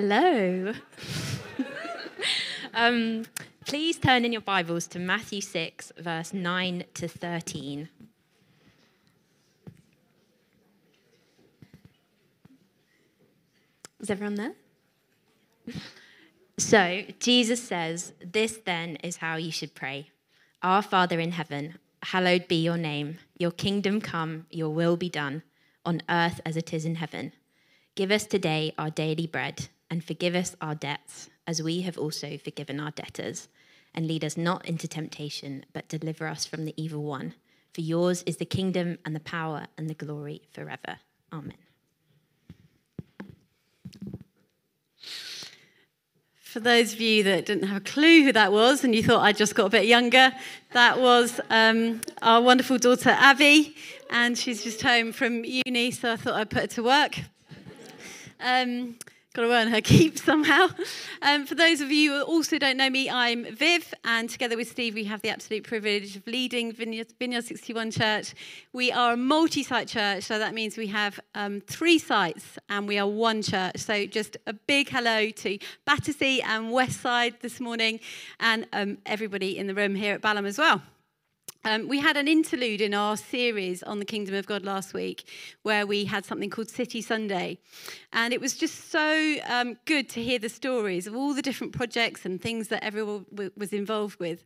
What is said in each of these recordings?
Hello. um, please turn in your Bibles to Matthew 6, verse 9 to 13. Is everyone there? So, Jesus says, This then is how you should pray Our Father in heaven, hallowed be your name. Your kingdom come, your will be done, on earth as it is in heaven. Give us today our daily bread and forgive us our debts, as we have also forgiven our debtors. And lead us not into temptation, but deliver us from the evil one. For yours is the kingdom and the power and the glory forever. Amen. For those of you that didn't have a clue who that was and you thought I just got a bit younger, that was um, our wonderful daughter Abby, and she's just home from uni, so I thought I'd put her to work. Um, got to earn her keep somehow. Um, for those of you who also don't know me, I'm Viv, and together with Steve, we have the absolute privilege of leading Vineyard, Vineyard 61 Church. We are a multi site church, so that means we have um, three sites and we are one church. So just a big hello to Battersea and Westside this morning, and um, everybody in the room here at Balham as well. Um, we had an interlude in our series on the kingdom of God last week where we had something called City Sunday. And it was just so um, good to hear the stories of all the different projects and things that everyone w- was involved with.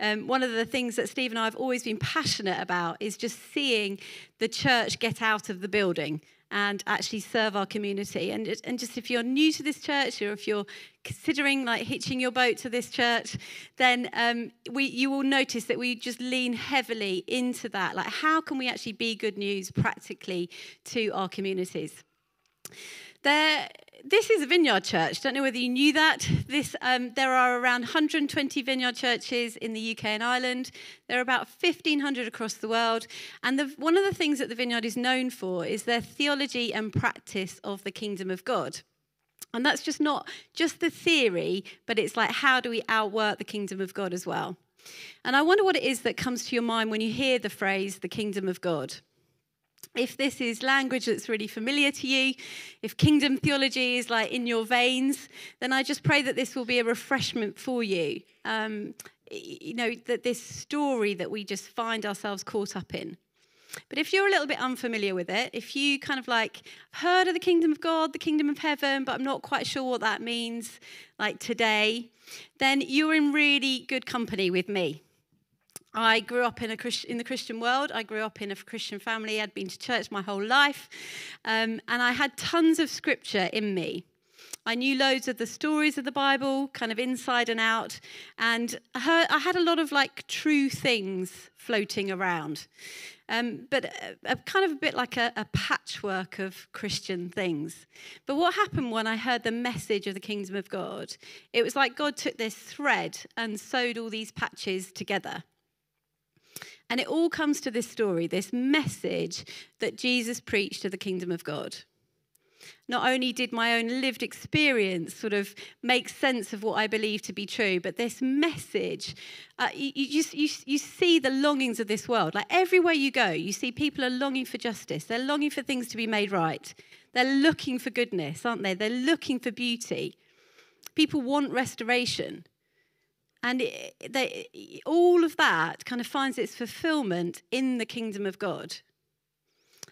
Um, one of the things that Steve and I have always been passionate about is just seeing the church get out of the building and actually serve our community. And, and just if you're new to this church or if you're considering like hitching your boat to this church, then um, we, you will notice that we just lean heavily into that. Like, how can we actually be good news practically to our communities? There, this is a vineyard church. Don't know whether you knew that. This, um, there are around 120 vineyard churches in the UK and Ireland. There are about 1,500 across the world. And the, one of the things that the vineyard is known for is their theology and practice of the kingdom of God. And that's just not just the theory, but it's like how do we outwork the kingdom of God as well? And I wonder what it is that comes to your mind when you hear the phrase the kingdom of God if this is language that's really familiar to you, if kingdom theology is like in your veins, then I just pray that this will be a refreshment for you. Um, you know, that this story that we just find ourselves caught up in. But if you're a little bit unfamiliar with it, if you kind of like heard of the kingdom of God, the kingdom of heaven, but I'm not quite sure what that means, like today, then you're in really good company with me. I grew up in, a Christ- in the Christian world. I grew up in a Christian family. I'd been to church my whole life. Um, and I had tons of scripture in me. I knew loads of the stories of the Bible, kind of inside and out. And I, had a lot of like true things floating around. Um, but a, a kind of a bit like a, a patchwork of Christian things. But what happened when I heard the message of the kingdom of God? It was like God took this thread and sewed all these patches together. And it all comes to this story, this message that Jesus preached of the kingdom of God. Not only did my own lived experience sort of make sense of what I believe to be true, but this message, uh, you, you, you, you see the longings of this world. Like everywhere you go, you see people are longing for justice. They're longing for things to be made right. They're looking for goodness, aren't they? They're looking for beauty. People want restoration. And it, they, all of that kind of finds its fulfillment in the kingdom of God.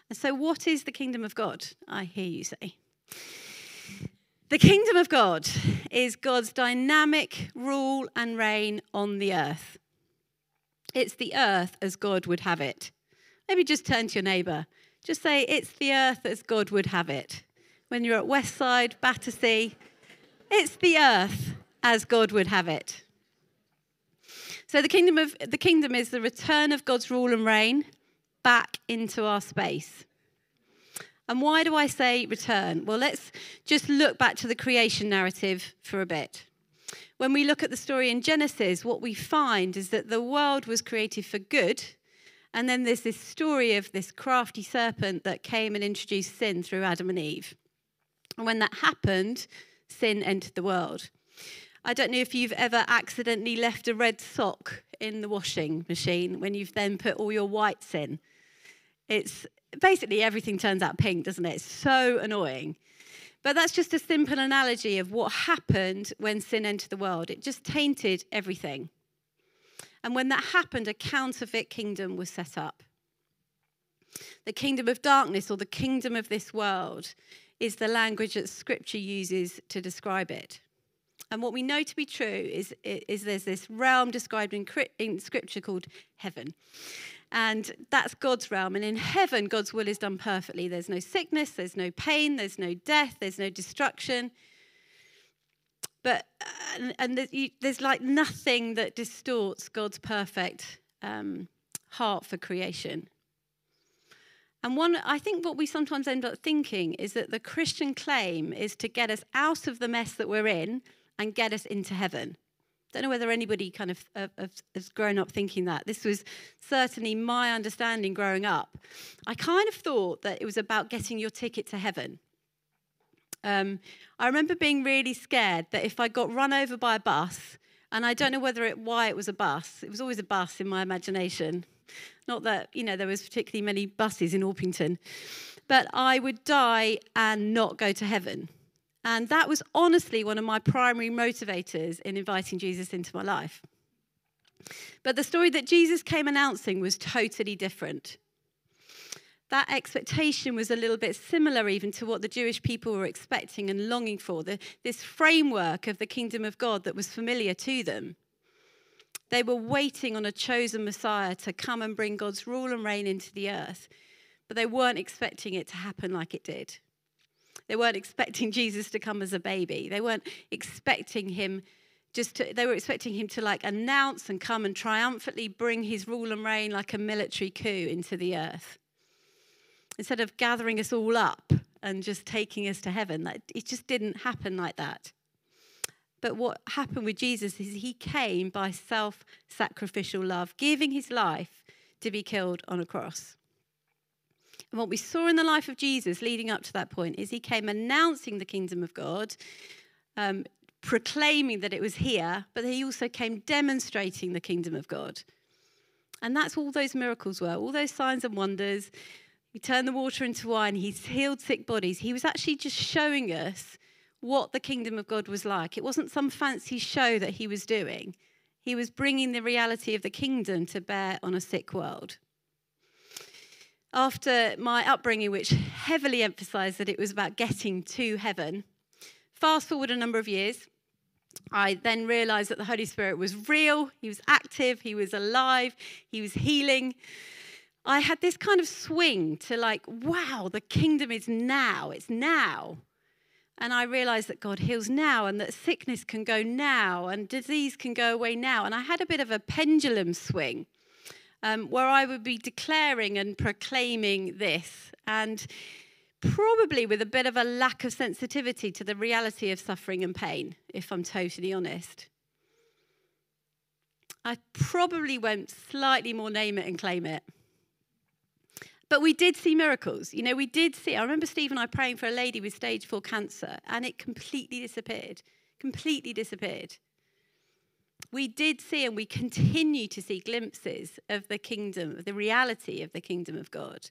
And so, what is the kingdom of God? I hear you say. The kingdom of God is God's dynamic rule and reign on the earth. It's the earth as God would have it. Maybe just turn to your neighbour. Just say, It's the earth as God would have it. When you're at Westside, Battersea, it's the earth as God would have it. So the kingdom of the kingdom is the return of God's rule and reign back into our space. And why do I say return? Well, let's just look back to the creation narrative for a bit. When we look at the story in Genesis, what we find is that the world was created for good. And then there's this story of this crafty serpent that came and introduced sin through Adam and Eve. And when that happened, sin entered the world. I don't know if you've ever accidentally left a red sock in the washing machine when you've then put all your whites in. It's basically everything turns out pink, doesn't it? It's so annoying. But that's just a simple analogy of what happened when sin entered the world. It just tainted everything. And when that happened, a counterfeit kingdom was set up. The kingdom of darkness or the kingdom of this world is the language that scripture uses to describe it. And what we know to be true is, is there's this realm described in, in scripture called heaven. And that's God's realm. And in heaven, God's will is done perfectly. There's no sickness, there's no pain, there's no death, there's no destruction. But, and, and there's like nothing that distorts God's perfect um, heart for creation. And one, I think what we sometimes end up thinking is that the Christian claim is to get us out of the mess that we're in and get us into heaven. Don't know whether anybody kind of has grown up thinking that. This was certainly my understanding growing up. I kind of thought that it was about getting your ticket to heaven. Um, I remember being really scared that if I got run over by a bus, and I don't know whether it why it was a bus. It was always a bus in my imagination. Not that you know there was particularly many buses in Orpington, but I would die and not go to heaven. And that was honestly one of my primary motivators in inviting Jesus into my life. But the story that Jesus came announcing was totally different. That expectation was a little bit similar, even to what the Jewish people were expecting and longing for the, this framework of the kingdom of God that was familiar to them. They were waiting on a chosen Messiah to come and bring God's rule and reign into the earth, but they weren't expecting it to happen like it did. They weren't expecting Jesus to come as a baby. They weren't expecting him just to, they were expecting him to like announce and come and triumphantly bring his rule and reign like a military coup into the earth. Instead of gathering us all up and just taking us to heaven, that, it just didn't happen like that. But what happened with Jesus is he came by self sacrificial love, giving his life to be killed on a cross. And what we saw in the life of Jesus leading up to that point is he came announcing the kingdom of God, um, proclaiming that it was here, but he also came demonstrating the kingdom of God. And that's all those miracles were, all those signs and wonders. He turned the water into wine, he healed sick bodies. He was actually just showing us what the kingdom of God was like. It wasn't some fancy show that he was doing, he was bringing the reality of the kingdom to bear on a sick world after my upbringing, which heavily emphasized that it was about getting to heaven, fast forward a number of years, I then realized that the Holy Spirit was real, He was active, He was alive, He was healing. I had this kind of swing to like, wow, the kingdom is now, it's now. And I realized that God heals now and that sickness can go now and disease can go away now. And I had a bit of a pendulum swing um, where I would be declaring and proclaiming this, and probably with a bit of a lack of sensitivity to the reality of suffering and pain, if I'm totally honest. I probably went slightly more name it and claim it. But we did see miracles. You know, we did see. I remember Steve and I praying for a lady with stage four cancer, and it completely disappeared. Completely disappeared we did see and we continue to see glimpses of the kingdom, of the reality of the kingdom of God.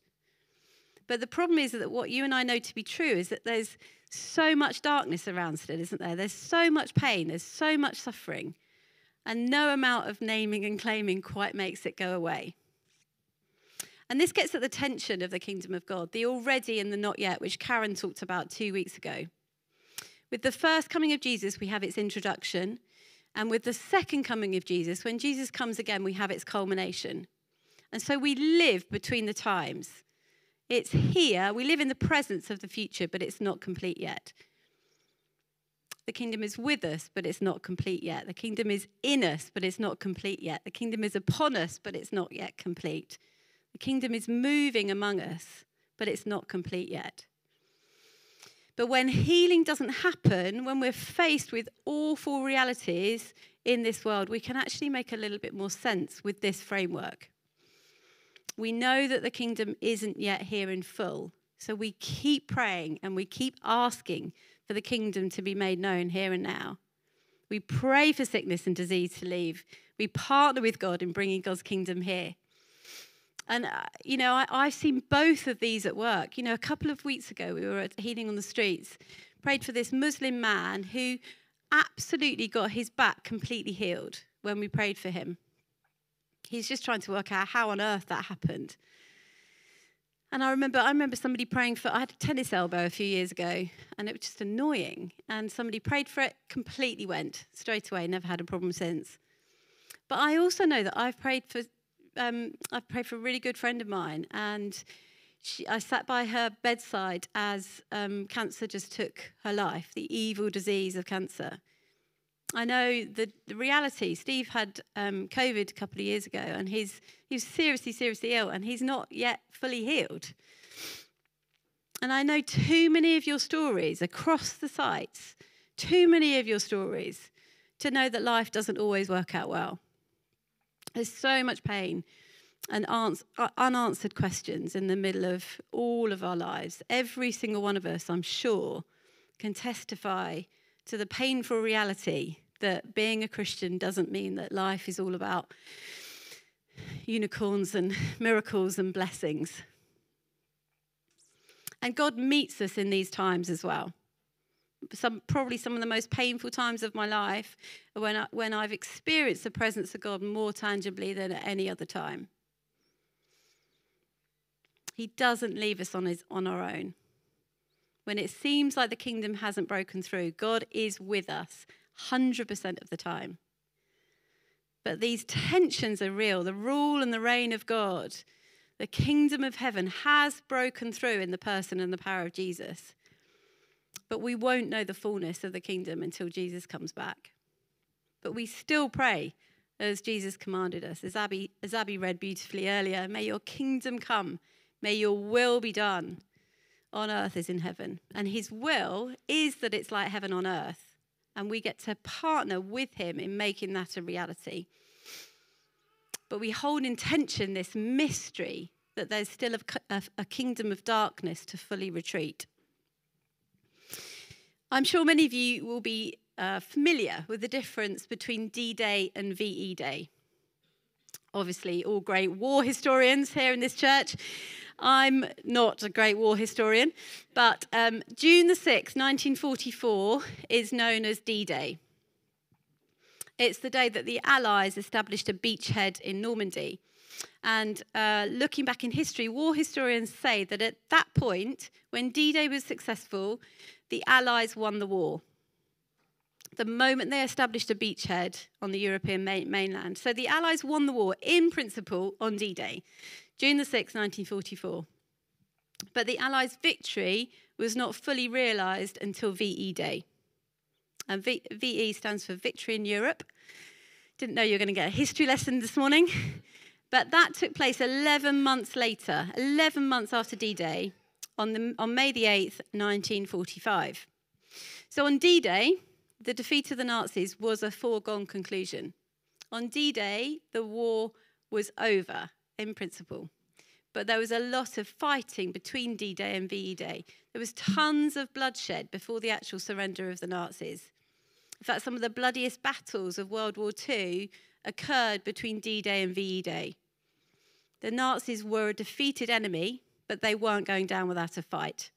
But the problem is that what you and I know to be true is that there's so much darkness around still, isn't there? There's so much pain, there's so much suffering, and no amount of naming and claiming quite makes it go away. And this gets at the tension of the kingdom of God, the already and the not yet, which Karen talked about two weeks ago. With the first coming of Jesus, we have its introduction, and with the second coming of Jesus, when Jesus comes again, we have its culmination. And so we live between the times. It's here, we live in the presence of the future, but it's not complete yet. The kingdom is with us, but it's not complete yet. The kingdom is in us, but it's not complete yet. The kingdom is upon us, but it's not yet complete. The kingdom is moving among us, but it's not complete yet. But when healing doesn't happen, when we're faced with awful realities in this world, we can actually make a little bit more sense with this framework. We know that the kingdom isn't yet here in full. So we keep praying and we keep asking for the kingdom to be made known here and now. We pray for sickness and disease to leave. We partner with God in bringing God's kingdom here. And, uh, you know, I, have seen both of these at work. You know, a couple of weeks ago, we were at Healing on the Streets, prayed for this Muslim man who absolutely got his back completely healed when we prayed for him. He's just trying to work out how on earth that happened. And I remember, I remember somebody praying for. I had a tennis elbow a few years ago, and it was just annoying. And somebody prayed for it, completely went straight away. Never had a problem since. But I also know that I've prayed for. Um, I've prayed for a really good friend of mine, and she, I sat by her bedside as um, cancer just took her life, the evil disease of cancer. I know the, the reality. Steve had um, COVID a couple of years ago, and he's he was seriously, seriously ill, and he's not yet fully healed. And I know too many of your stories across the sites, too many of your stories, to know that life doesn't always work out well. There's so much pain and unanswered questions in the middle of all of our lives. Every single one of us, I'm sure, can testify to the painful reality that being a Christian doesn't mean that life is all about unicorns and miracles and blessings. And God meets us in these times as well. Some, probably some of the most painful times of my life when, I, when I've experienced the presence of God more tangibly than at any other time. He doesn't leave us on, his, on our own when it seems like the kingdom hasn't broken through, God is with us 100% of the time. But these tensions are real. The rule and the reign of God, the kingdom of heaven has broken through in the person and the power of Jesus. But we won't know the fullness of the kingdom until Jesus comes back. But we still pray as Jesus commanded us, as Abby, as Abby read beautifully earlier May your kingdom come, may your will be done on earth as in heaven. And his will is that it's like heaven on earth. And we get to partner with him in making that a reality. But we hold in tension this mystery that there's still a, a, a kingdom of darkness to fully retreat. I'm sure many of you will be uh, familiar with the difference between D Day and VE Day. Obviously, all great war historians here in this church. I'm not a great war historian, but um, June the 6th, 1944, is known as D Day. It's the day that the Allies established a beachhead in Normandy. And uh, looking back in history, war historians say that at that point, when D Day was successful, the Allies won the war. The moment they established a beachhead on the European mainland. So the Allies won the war in principle on D Day. June the 6th, 1944. But the Allies' victory was not fully realised until VE Day. And v- VE stands for Victory in Europe. Didn't know you were going to get a history lesson this morning. But that took place 11 months later, 11 months after D Day, on, on May the 8th, 1945. So on D Day, the defeat of the Nazis was a foregone conclusion. On D Day, the war was over in principle. But there was a lot of fighting between D Day and VE Day. There was tons of bloodshed before the actual surrender of the Nazis. In fact, some of the bloodiest battles of World War II occurred between D Day and VE Day. The Nazis were a defeated enemy, but they weren't going down without a fight.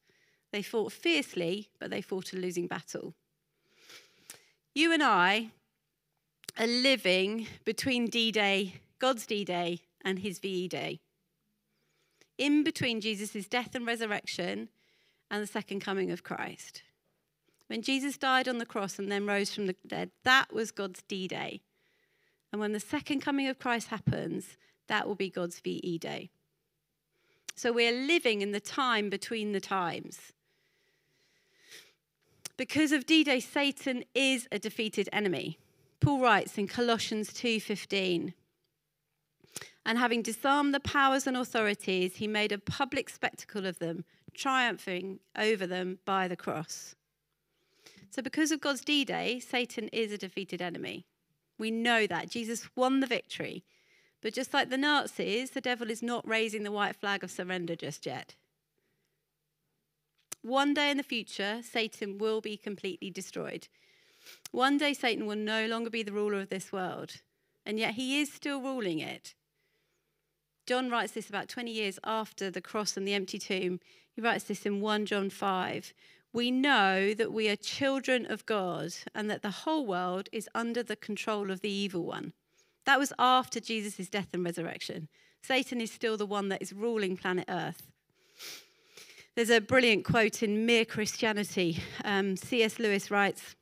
They fought fiercely, but they fought a losing battle. You and I are living between D Day, God's D Day, and his VE day. In between Jesus' death and resurrection and the second coming of Christ. When Jesus died on the cross and then rose from the dead, that was God's D Day. And when the second coming of Christ happens, that will be God's VE Day. So we're living in the time between the times. Because of D-Day, Satan is a defeated enemy. Paul writes in Colossians 2:15, and having disarmed the powers and authorities, he made a public spectacle of them, triumphing over them by the cross. So, because of God's D Day, Satan is a defeated enemy. We know that. Jesus won the victory. But just like the Nazis, the devil is not raising the white flag of surrender just yet. One day in the future, Satan will be completely destroyed. One day, Satan will no longer be the ruler of this world, and yet he is still ruling it. John writes this about 20 years after the cross and the empty tomb. He writes this in 1 John 5. We know that we are children of God and that the whole world is under the control of the evil one. That was after Jesus' death and resurrection. Satan is still the one that is ruling planet Earth. There's a brilliant quote in Mere Christianity. Um, C.S. Lewis writes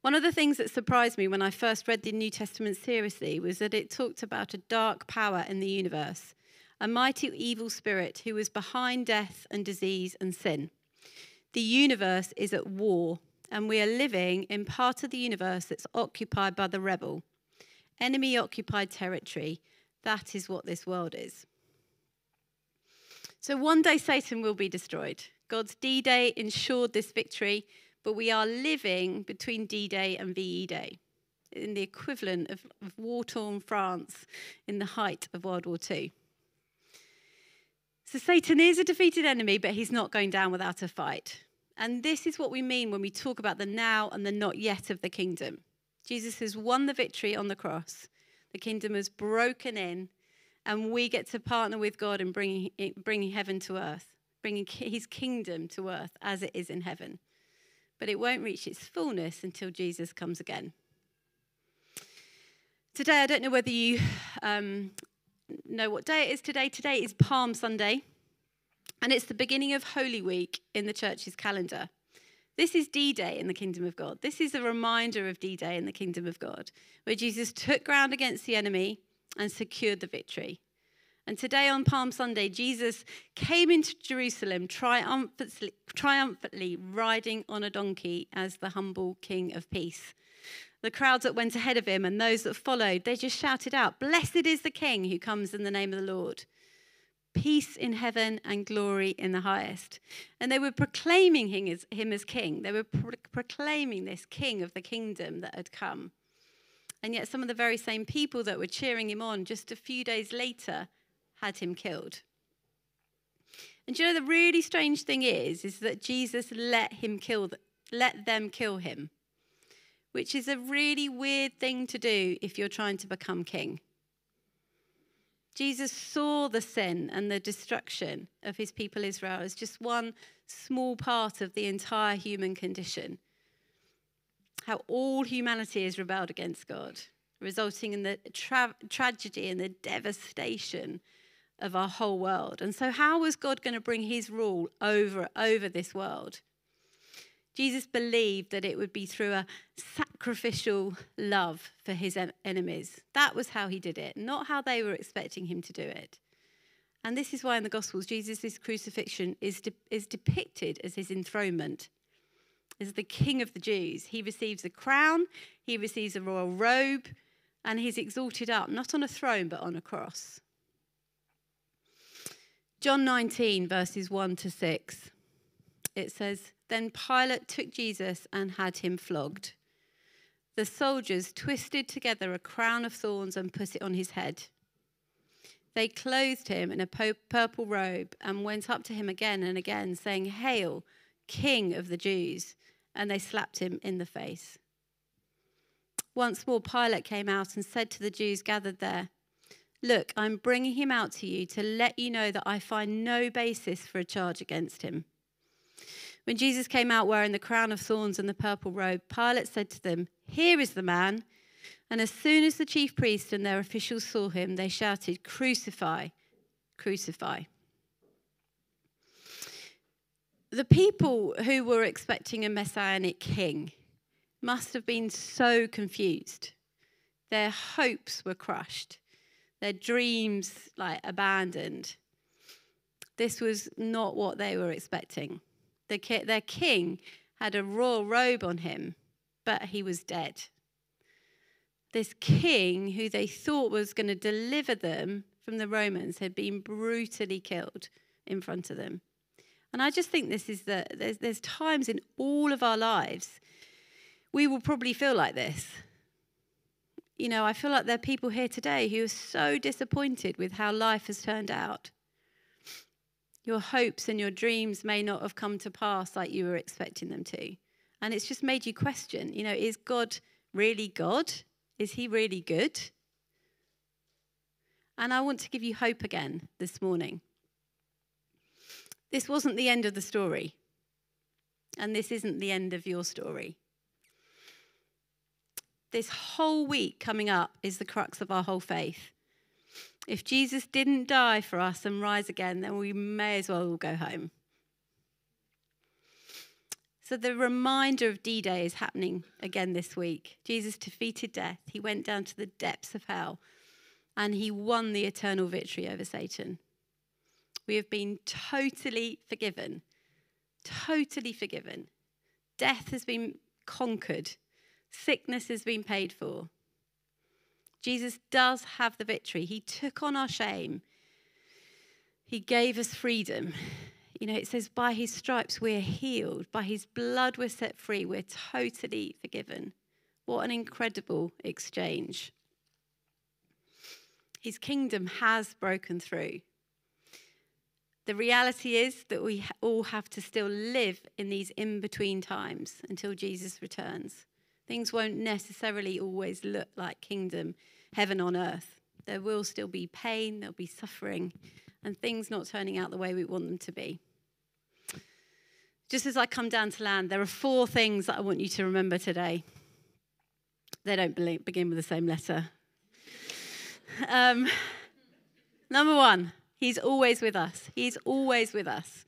One of the things that surprised me when I first read the New Testament seriously was that it talked about a dark power in the universe, a mighty evil spirit who was behind death and disease and sin. The universe is at war, and we are living in part of the universe that's occupied by the rebel. Enemy occupied territory. That is what this world is. So one day Satan will be destroyed. God's D Day ensured this victory, but we are living between D Day and VE Day, in the equivalent of, of war torn France in the height of World War II. So Satan is a defeated enemy, but he's not going down without a fight. And this is what we mean when we talk about the now and the not yet of the kingdom. Jesus has won the victory on the cross. The kingdom has broken in, and we get to partner with God in bringing, bringing heaven to earth, bringing his kingdom to earth as it is in heaven. But it won't reach its fullness until Jesus comes again. Today, I don't know whether you um, know what day it is today. Today is Palm Sunday, and it's the beginning of Holy Week in the church's calendar. This is D Day in the kingdom of God. This is a reminder of D Day in the kingdom of God, where Jesus took ground against the enemy and secured the victory. And today on Palm Sunday, Jesus came into Jerusalem triumphantly, triumphantly, riding on a donkey as the humble King of Peace. The crowds that went ahead of him and those that followed, they just shouted out, Blessed is the King who comes in the name of the Lord. Peace in heaven and glory in the highest. And they were proclaiming him as, him as king. They were pro- proclaiming this king of the kingdom that had come. And yet, some of the very same people that were cheering him on just a few days later had him killed. And you know the really strange thing is, is that Jesus let him kill, let them kill him, which is a really weird thing to do if you're trying to become king. Jesus saw the sin and the destruction of his people Israel as just one small part of the entire human condition. How all humanity has rebelled against God, resulting in the tra- tragedy and the devastation of our whole world. And so, how was God going to bring his rule over, over this world? Jesus believed that it would be through a sacrificial love for his enemies. That was how he did it, not how they were expecting him to do it. And this is why in the Gospels, Jesus' crucifixion is, de- is depicted as his enthronement, as the king of the Jews. He receives a crown, he receives a royal robe, and he's exalted up, not on a throne, but on a cross. John 19, verses 1 to 6, it says, then Pilate took Jesus and had him flogged. The soldiers twisted together a crown of thorns and put it on his head. They clothed him in a purple robe and went up to him again and again, saying, Hail, King of the Jews! And they slapped him in the face. Once more, Pilate came out and said to the Jews gathered there, Look, I'm bringing him out to you to let you know that I find no basis for a charge against him. When Jesus came out wearing the crown of thorns and the purple robe, Pilate said to them, Here is the man. And as soon as the chief priests and their officials saw him, they shouted, Crucify, crucify. The people who were expecting a messianic king must have been so confused. Their hopes were crushed, their dreams like abandoned. This was not what they were expecting. The ki- their king had a royal robe on him, but he was dead. This king, who they thought was going to deliver them from the Romans, had been brutally killed in front of them. And I just think this is the there's, there's times in all of our lives we will probably feel like this. You know, I feel like there are people here today who are so disappointed with how life has turned out. Your hopes and your dreams may not have come to pass like you were expecting them to. And it's just made you question, you know, is God really God? Is he really good? And I want to give you hope again this morning. This wasn't the end of the story. And this isn't the end of your story. This whole week coming up is the crux of our whole faith. If Jesus didn't die for us and rise again, then we may as well all go home. So the reminder of D Day is happening again this week. Jesus defeated death, he went down to the depths of hell, and he won the eternal victory over Satan. We have been totally forgiven. Totally forgiven. Death has been conquered, sickness has been paid for. Jesus does have the victory. He took on our shame, He gave us freedom. You know, it says, by His stripes we're healed, by His blood we're set free, we're totally forgiven. What an incredible exchange. His kingdom has broken through. The reality is that we all have to still live in these in between times until Jesus returns. Things won't necessarily always look like kingdom, heaven on earth. There will still be pain, there'll be suffering, and things not turning out the way we want them to be. Just as I come down to land, there are four things that I want you to remember today. They don't begin with the same letter. Um, number one, He's always with us. He's always with us.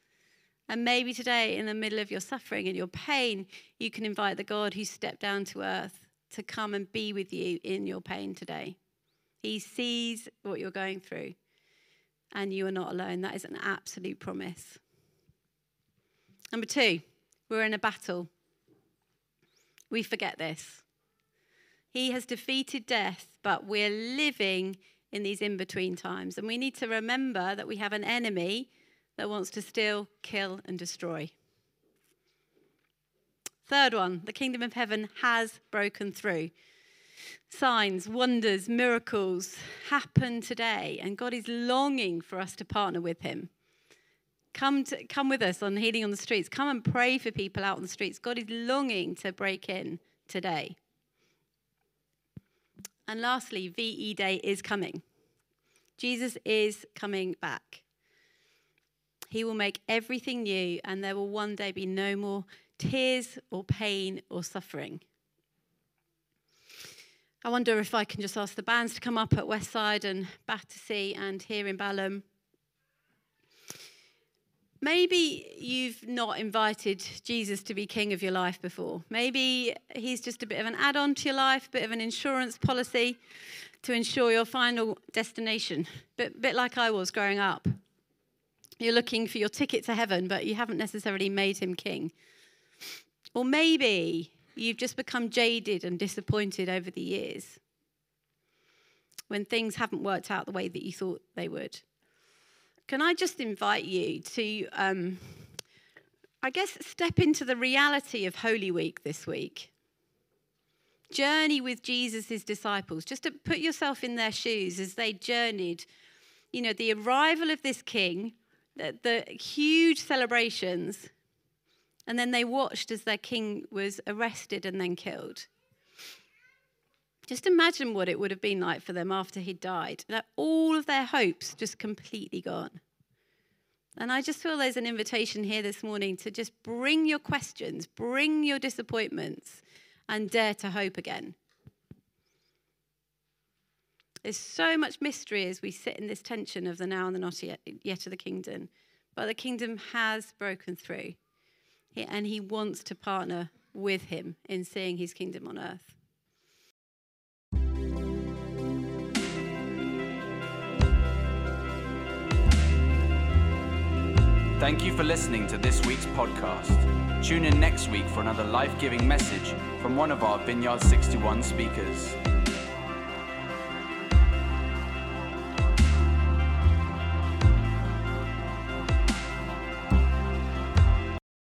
And maybe today, in the middle of your suffering and your pain, you can invite the God who stepped down to earth to come and be with you in your pain today. He sees what you're going through, and you are not alone. That is an absolute promise. Number two, we're in a battle. We forget this. He has defeated death, but we're living in these in between times. And we need to remember that we have an enemy that wants to steal, kill, and destroy. Third one, the kingdom of heaven has broken through. Signs, wonders, miracles happen today, and God is longing for us to partner with Him. Come, to, come with us on Healing on the Streets. Come and pray for people out on the streets. God is longing to break in today. And lastly, VE Day is coming. Jesus is coming back. He will make everything new, and there will one day be no more tears or pain or suffering. I wonder if I can just ask the bands to come up at Westside and Battersea and here in Balham. Maybe you've not invited Jesus to be king of your life before. Maybe he's just a bit of an add on to your life, a bit of an insurance policy to ensure your final destination. A bit, bit like I was growing up. You're looking for your ticket to heaven, but you haven't necessarily made him king. Or maybe you've just become jaded and disappointed over the years when things haven't worked out the way that you thought they would. Can I just invite you to, um, I guess, step into the reality of Holy Week this week? Journey with Jesus' disciples, just to put yourself in their shoes as they journeyed. You know, the arrival of this king, the, the huge celebrations, and then they watched as their king was arrested and then killed. Just imagine what it would have been like for them after he died. That all of their hopes just completely gone. And I just feel there's an invitation here this morning to just bring your questions, bring your disappointments, and dare to hope again. There's so much mystery as we sit in this tension of the now and the not yet, yet of the kingdom. But the kingdom has broken through, and he wants to partner with him in seeing his kingdom on earth. Thank you for listening to this week's podcast. Tune in next week for another life giving message from one of our Vineyard 61 speakers.